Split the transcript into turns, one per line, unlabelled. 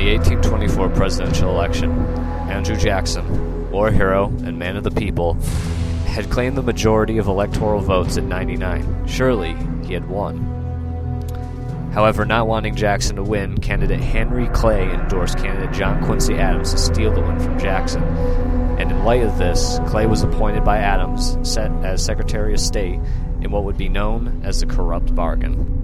the 1824 presidential election, Andrew Jackson, war hero and man of the people, had claimed the majority of electoral votes at 99. Surely he had won. However, not wanting Jackson to win, candidate Henry Clay endorsed candidate John Quincy Adams to steal the win from Jackson. And in light of this, Clay was appointed by Adams as Secretary of State in what would be known as the corrupt bargain.